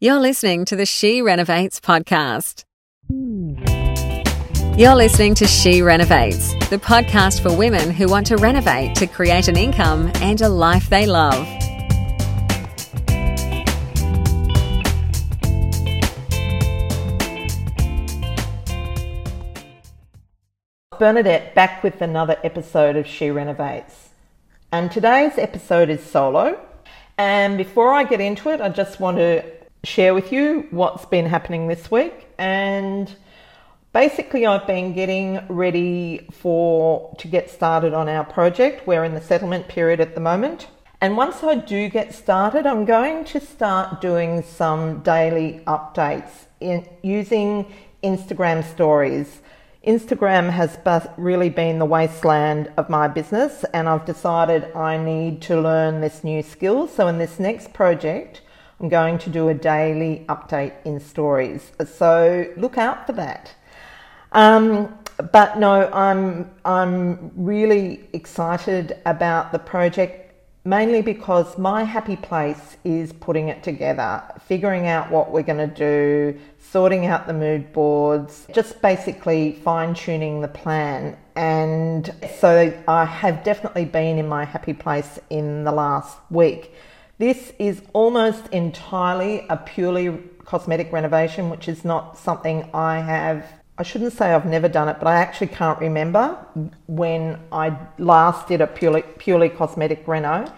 You're listening to the She Renovates podcast. You're listening to She Renovates, the podcast for women who want to renovate to create an income and a life they love. Bernadette back with another episode of She Renovates. And today's episode is solo. And before I get into it, I just want to share with you what's been happening this week. And basically, I've been getting ready for to get started on our project. We're in the settlement period at the moment. And once I do get started, I'm going to start doing some daily updates in using Instagram stories. Instagram has really been the wasteland of my business, and I've decided I need to learn this new skill. So, in this next project, I'm going to do a daily update in stories. So, look out for that. Um, but no, I'm I'm really excited about the project mainly because my happy place is putting it together, figuring out what we're going to do, sorting out the mood boards, just basically fine tuning the plan. And so I have definitely been in my happy place in the last week. This is almost entirely a purely cosmetic renovation, which is not something I have I shouldn't say I've never done it, but I actually can't remember when I last did a purely purely cosmetic reno.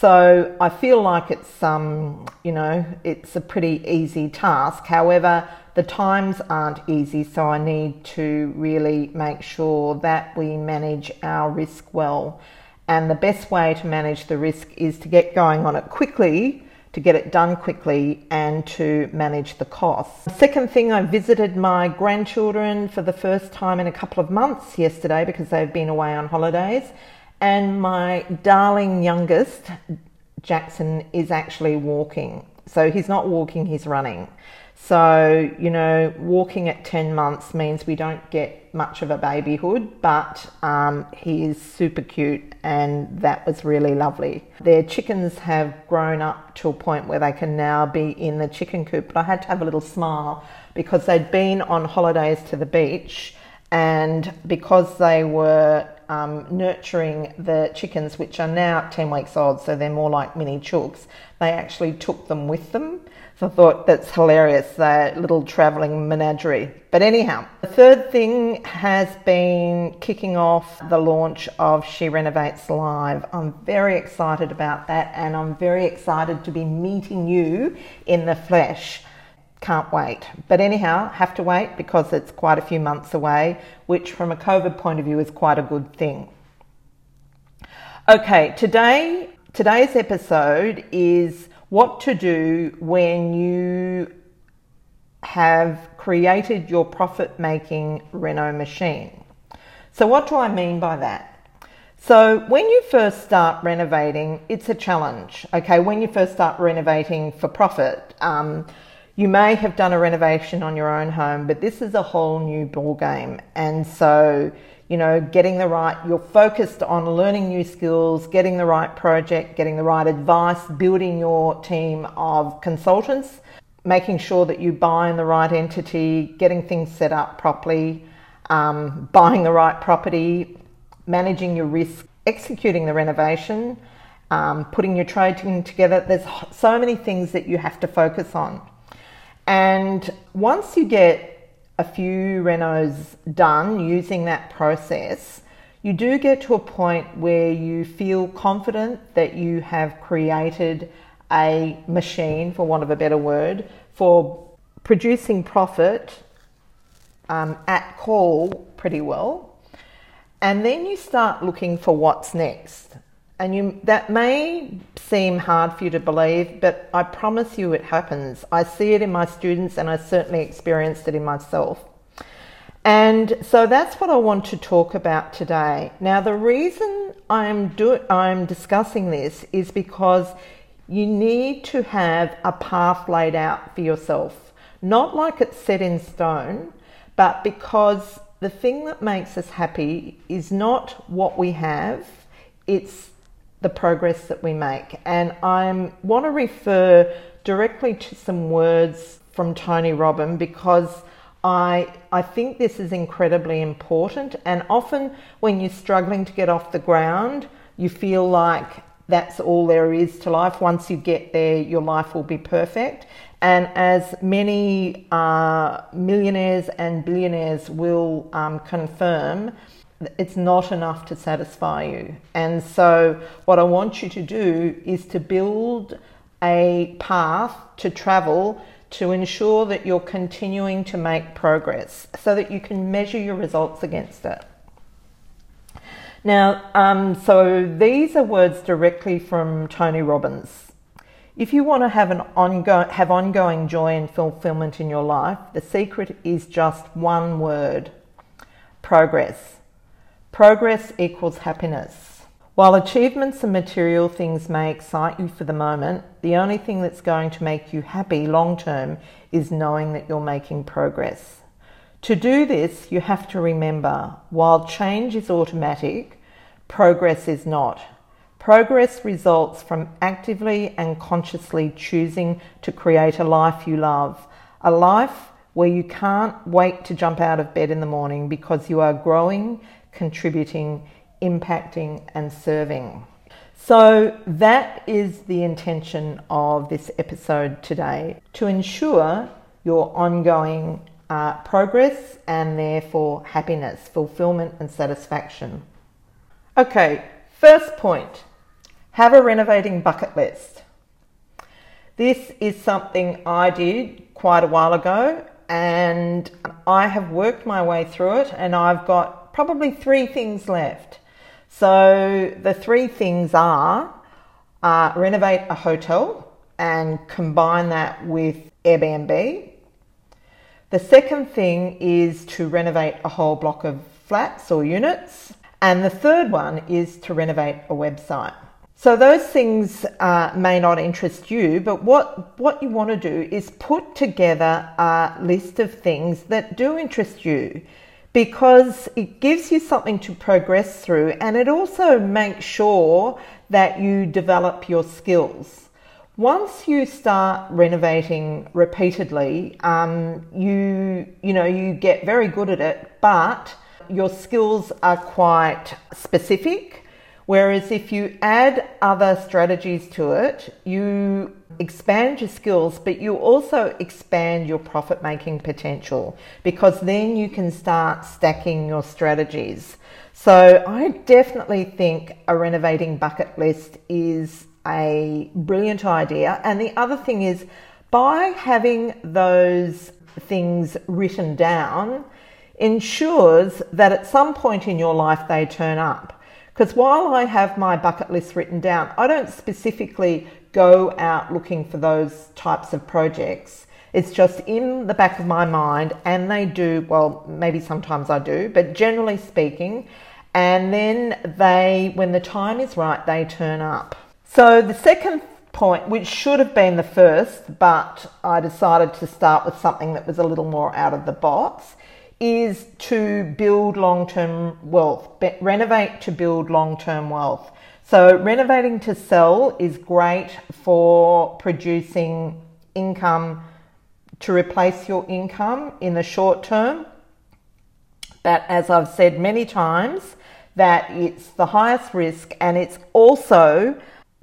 So I feel like it's um, you know, it's a pretty easy task. However, the times aren't easy, so I need to really make sure that we manage our risk well. And the best way to manage the risk is to get going on it quickly to get it done quickly and to manage the costs. Second thing, I visited my grandchildren for the first time in a couple of months yesterday because they've been away on holidays. And my darling youngest, Jackson, is actually walking. So he's not walking, he's running. So, you know, walking at 10 months means we don't get much of a babyhood, but um, he is super cute and that was really lovely. Their chickens have grown up to a point where they can now be in the chicken coop, but I had to have a little smile because they'd been on holidays to the beach and because they were um, nurturing the chickens, which are now 10 weeks old, so they're more like mini chooks, they actually took them with them. So I thought that's hilarious, that little travelling menagerie. But anyhow, the third thing has been kicking off the launch of She Renovates Live. I'm very excited about that and I'm very excited to be meeting you in the flesh. Can't wait. But anyhow, have to wait because it's quite a few months away, which from a COVID point of view is quite a good thing. Okay, today today's episode is what to do when you have created your profit making Reno machine. So, what do I mean by that? So, when you first start renovating, it's a challenge. Okay, when you first start renovating for profit, um, you may have done a renovation on your own home, but this is a whole new ball game. And so, you know, getting the right, you're focused on learning new skills, getting the right project, getting the right advice, building your team of consultants, making sure that you buy in the right entity, getting things set up properly, um, buying the right property, managing your risk, executing the renovation, um, putting your trade team together. There's so many things that you have to focus on. And once you get a few renos done using that process, you do get to a point where you feel confident that you have created a machine, for want of a better word, for producing profit um, at call pretty well. And then you start looking for what's next. And you, that may seem hard for you to believe, but I promise you it happens. I see it in my students and I certainly experienced it in myself. And so that's what I want to talk about today. Now, the reason I'm, do, I'm discussing this is because you need to have a path laid out for yourself. Not like it's set in stone, but because the thing that makes us happy is not what we have, it's the progress that we make. And I want to refer directly to some words from Tony Robin because I, I think this is incredibly important. And often when you're struggling to get off the ground, you feel like that's all there is to life. Once you get there, your life will be perfect. And as many uh, millionaires and billionaires will um, confirm, it's not enough to satisfy you. And so, what I want you to do is to build a path to travel to ensure that you're continuing to make progress so that you can measure your results against it. Now, um, so these are words directly from Tony Robbins. If you want to have an ongoing have ongoing joy and fulfillment in your life, the secret is just one word: progress. Progress equals happiness. While achievements and material things may excite you for the moment, the only thing that's going to make you happy long term is knowing that you're making progress. To do this, you have to remember while change is automatic, progress is not. Progress results from actively and consciously choosing to create a life you love, a life where you can't wait to jump out of bed in the morning because you are growing, contributing, impacting, and serving. So, that is the intention of this episode today to ensure your ongoing uh, progress and therefore happiness, fulfillment, and satisfaction. Okay, first point have a renovating bucket list. This is something I did quite a while ago and I have worked my way through it and I've got probably three things left. So the three things are uh, renovate a hotel and combine that with Airbnb, the second thing is to renovate a whole block of flats or units. And the third one is to renovate a website. So those things uh, may not interest you, but what, what you want to do is put together a list of things that do interest you because it gives you something to progress through and it also makes sure that you develop your skills. Once you start renovating repeatedly, um, you you know you get very good at it, but your skills are quite specific. Whereas if you add other strategies to it, you expand your skills, but you also expand your profit making potential because then you can start stacking your strategies. So I definitely think a renovating bucket list is a brilliant idea. And the other thing is, by having those things written down, ensures that at some point in your life they turn up. Because while I have my bucket list written down, I don't specifically go out looking for those types of projects. It's just in the back of my mind, and they do, well, maybe sometimes I do, but generally speaking, and then they, when the time is right, they turn up. So the second point, which should have been the first, but I decided to start with something that was a little more out of the box, is to build long term wealth, renovate to build long term wealth. So, renovating to sell is great for producing income to replace your income in the short term. But as I've said many times, that it's the highest risk and it's also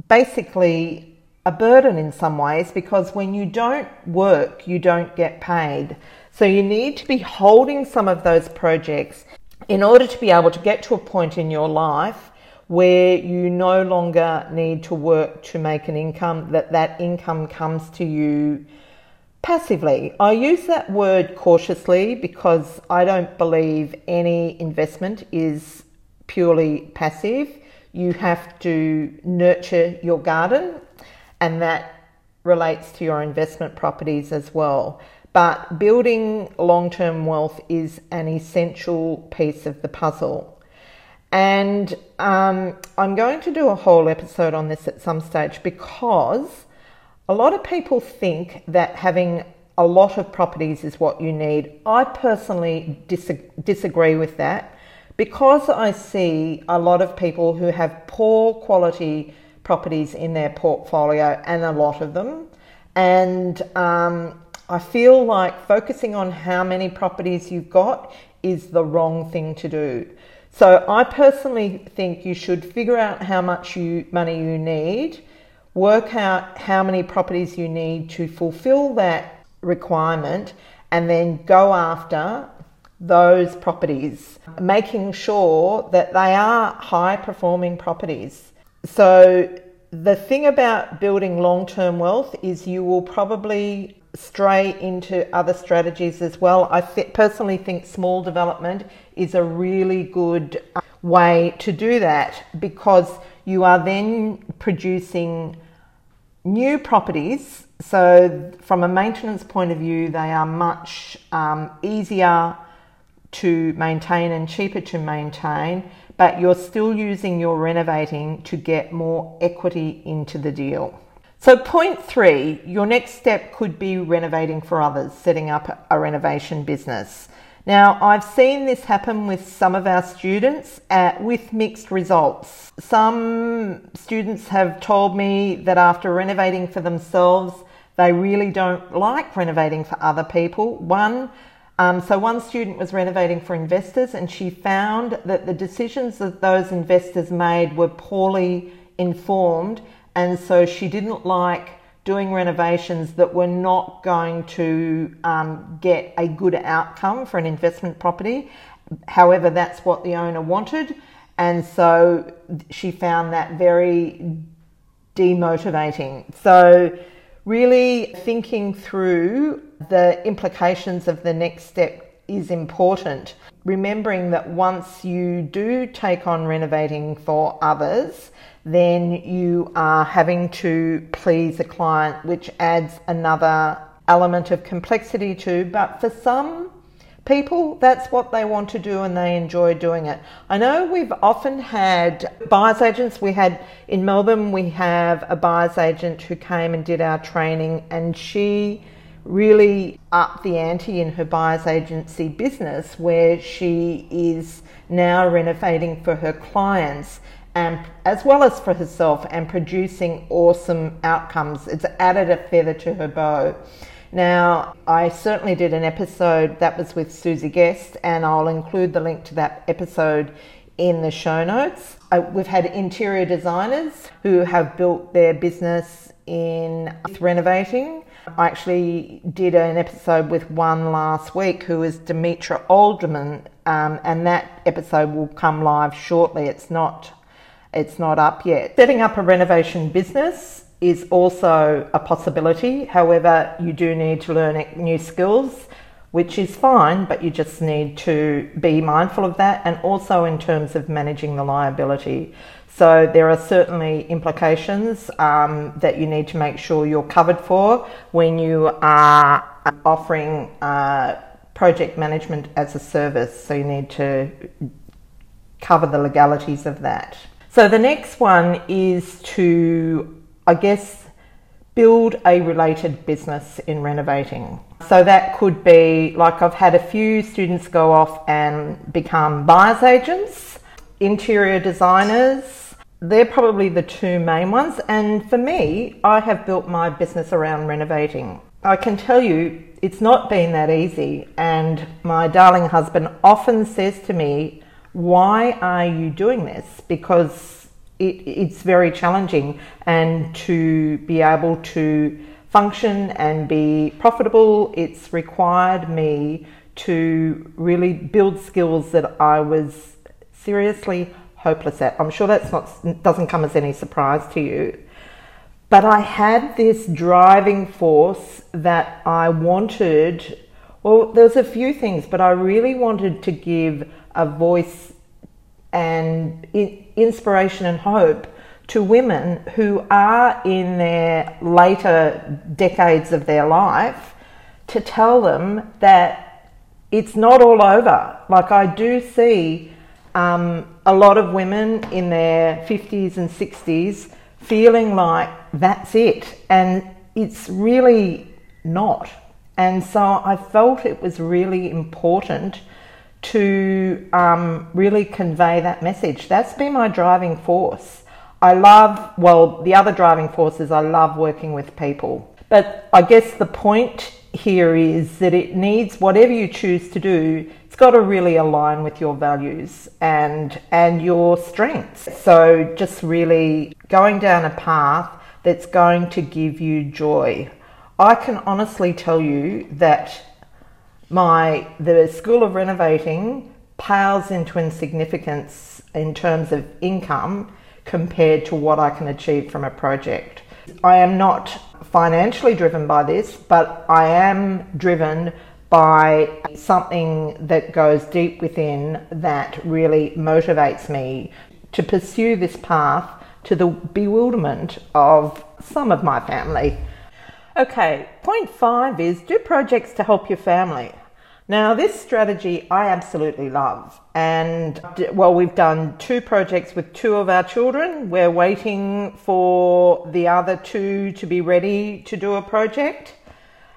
basically a burden in some ways because when you don't work, you don't get paid. So you need to be holding some of those projects in order to be able to get to a point in your life where you no longer need to work to make an income, that that income comes to you passively. I use that word cautiously because I don't believe any investment is purely passive you have to nurture your garden, and that relates to your investment properties as well. But building long term wealth is an essential piece of the puzzle. And um, I'm going to do a whole episode on this at some stage because a lot of people think that having a lot of properties is what you need. I personally dis- disagree with that because I see a lot of people who have poor quality properties in their portfolio, and a lot of them, And um, I feel like focusing on how many properties you've got is the wrong thing to do. So I personally think you should figure out how much you, money you need, work out how many properties you need to fulfill that requirement, and then go after those properties, making sure that they are high performing properties. So the thing about building long term wealth is you will probably stray into other strategies as well. I th- personally think small development is a really good uh, way to do that because you are then producing new properties. So, from a maintenance point of view, they are much um, easier to maintain and cheaper to maintain, but you're still using your renovating to get more equity into the deal. So, point three, your next step could be renovating for others, setting up a renovation business. Now, I've seen this happen with some of our students uh, with mixed results. Some students have told me that after renovating for themselves, they really don't like renovating for other people. One, um, so one student was renovating for investors and she found that the decisions that those investors made were poorly informed and so she didn't like doing renovations that were not going to um, get a good outcome for an investment property. However, that's what the owner wanted, and so she found that very demotivating. So, really thinking through the implications of the next step is important. Remembering that once you do take on renovating for others, then you are having to please a client, which adds another element of complexity to. But for some people, that's what they want to do and they enjoy doing it. I know we've often had buyer's agents. We had in Melbourne, we have a buyer's agent who came and did our training, and she really up the ante in her buyer's agency business where she is now renovating for her clients and as well as for herself and producing awesome outcomes. It's added a feather to her bow. Now, I certainly did an episode that was with Susie Guest, and I'll include the link to that episode in the show notes. Uh, we've had interior designers who have built their business in renovating. I actually did an episode with one last week who is Demetra Alderman, um, and that episode will come live shortly. It's not it's not up yet. Setting up a renovation business is also a possibility. However, you do need to learn new skills, which is fine, but you just need to be mindful of that and also in terms of managing the liability. So, there are certainly implications um, that you need to make sure you're covered for when you are offering uh, project management as a service. So, you need to cover the legalities of that. So the next one is to, I guess, build a related business in renovating. So that could be like I've had a few students go off and become buyer's agents, interior designers. They're probably the two main ones. And for me, I have built my business around renovating. I can tell you it's not been that easy. And my darling husband often says to me, why are you doing this? Because it, it's very challenging, and to be able to function and be profitable, it's required me to really build skills that I was seriously hopeless at. I'm sure that's not doesn't come as any surprise to you. But I had this driving force that I wanted. Well, there's a few things, but I really wanted to give a voice and inspiration and hope to women who are in their later decades of their life to tell them that it's not all over. Like, I do see um, a lot of women in their 50s and 60s feeling like that's it, and it's really not. And so I felt it was really important to um, really convey that message. That's been my driving force. I love, well, the other driving force is I love working with people. But I guess the point here is that it needs whatever you choose to do it's got to really align with your values and and your strengths. So just really going down a path that's going to give you joy. I can honestly tell you that my the school of renovating pales into insignificance in terms of income compared to what i can achieve from a project. I am not financially driven by this but i am driven by something that goes deep within that really motivates me to pursue this path to the bewilderment of some of my family. Okay, point five is do projects to help your family. Now, this strategy I absolutely love. And well, we've done two projects with two of our children. We're waiting for the other two to be ready to do a project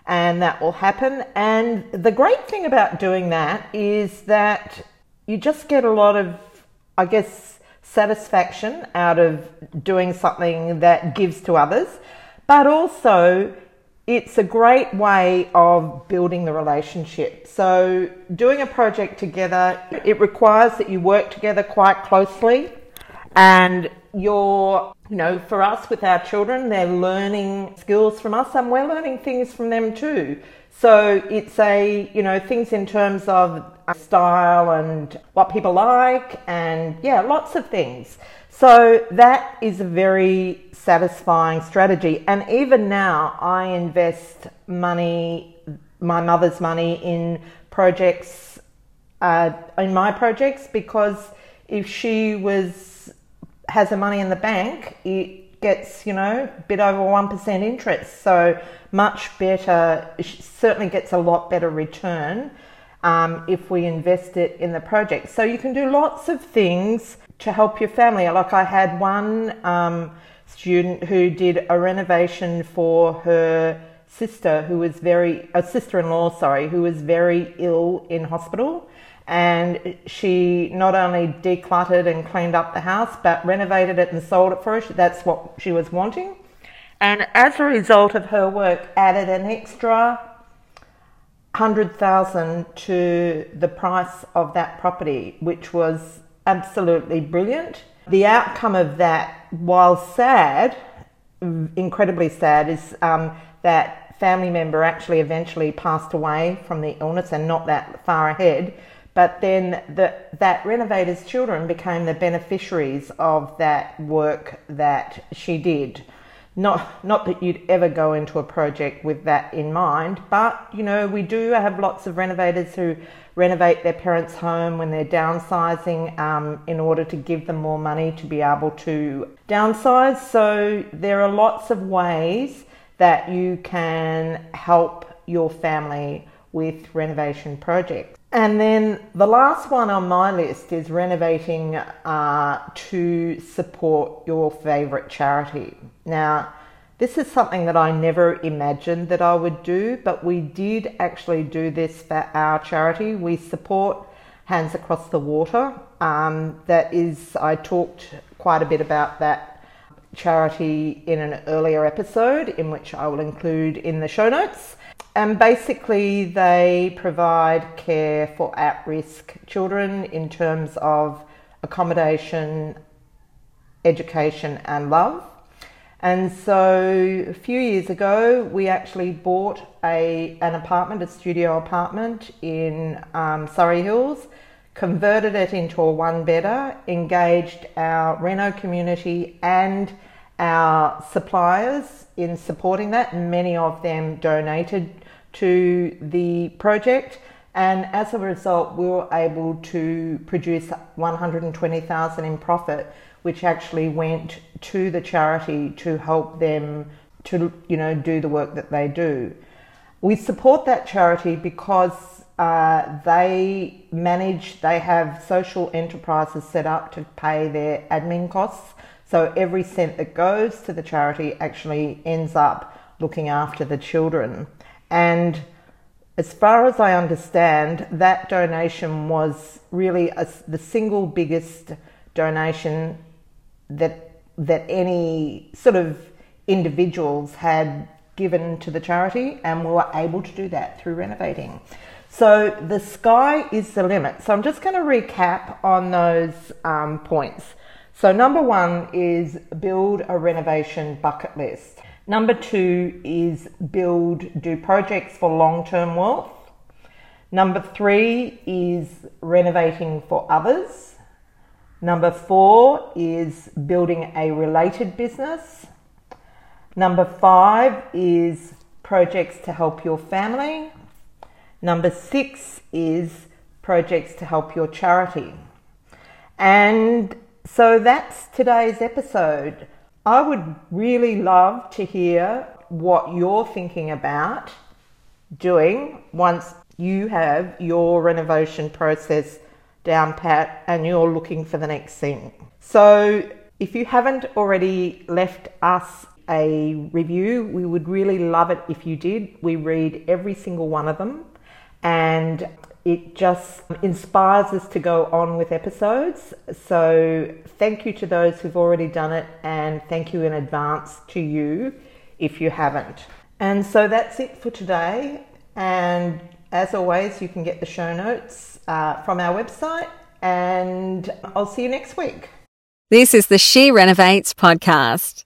and that will happen. And the great thing about doing that is that you just get a lot of, I guess, satisfaction out of doing something that gives to others, but also it's a great way of building the relationship. So, doing a project together, it requires that you work together quite closely and you're, you know, for us with our children, they're learning skills from us and we're learning things from them too. So it's a, you know, things in terms of style and what people like and yeah, lots of things. So that is a very satisfying strategy. And even now, I invest money, my mother's money, in projects, uh, in my projects, because if she was has the money in the bank, it gets, you know, a bit over 1% interest. So much better, certainly gets a lot better return um, if we invest it in the project. So you can do lots of things to help your family. Like I had one um, student who did a renovation for her sister who was very, a sister-in-law, sorry, who was very ill in hospital and she not only decluttered and cleaned up the house but renovated it and sold it for her. That's what she was wanting. And as a result of her work, added an extra hundred thousand to the price of that property, which was absolutely brilliant. The outcome of that, while sad, incredibly sad, is um, that family member actually eventually passed away from the illness and not that far ahead. But then the, that renovator's children became the beneficiaries of that work that she did. Not, not that you'd ever go into a project with that in mind, but you know, we do have lots of renovators who renovate their parents' home when they're downsizing um, in order to give them more money to be able to downsize. So there are lots of ways that you can help your family with renovation projects. And then the last one on my list is renovating uh, to support your favourite charity. Now, this is something that I never imagined that I would do, but we did actually do this for our charity. We support Hands Across the Water. Um, that is, I talked quite a bit about that charity in an earlier episode, in which I will include in the show notes. And basically, they provide care for at risk children in terms of accommodation, education, and love. And so a few years ago, we actually bought a, an apartment, a studio apartment in um, Surry Hills, converted it into a one bedder, engaged our Reno community and our suppliers in supporting that. Many of them donated to the project and as a result we were able to produce 120,000 in profit which actually went to the charity to help them to you know do the work that they do. We support that charity because uh, they manage they have social enterprises set up to pay their admin costs. So every cent that goes to the charity actually ends up looking after the children and as far as I understand, that donation was really a, the single biggest donation that that any sort of individuals had given to the charity, and we were able to do that through renovating. So the sky is the limit. So I'm just going to recap on those um, points. So, number one is build a renovation bucket list. Number two is build, do projects for long term wealth. Number three is renovating for others. Number four is building a related business. Number five is projects to help your family. Number six is projects to help your charity. And so that's today's episode. I would really love to hear what you're thinking about doing once you have your renovation process down pat and you're looking for the next thing. So, if you haven't already left us a review, we would really love it if you did. We read every single one of them and it just inspires us to go on with episodes. So, thank you to those who've already done it, and thank you in advance to you if you haven't. And so, that's it for today. And as always, you can get the show notes uh, from our website, and I'll see you next week. This is the She Renovates podcast.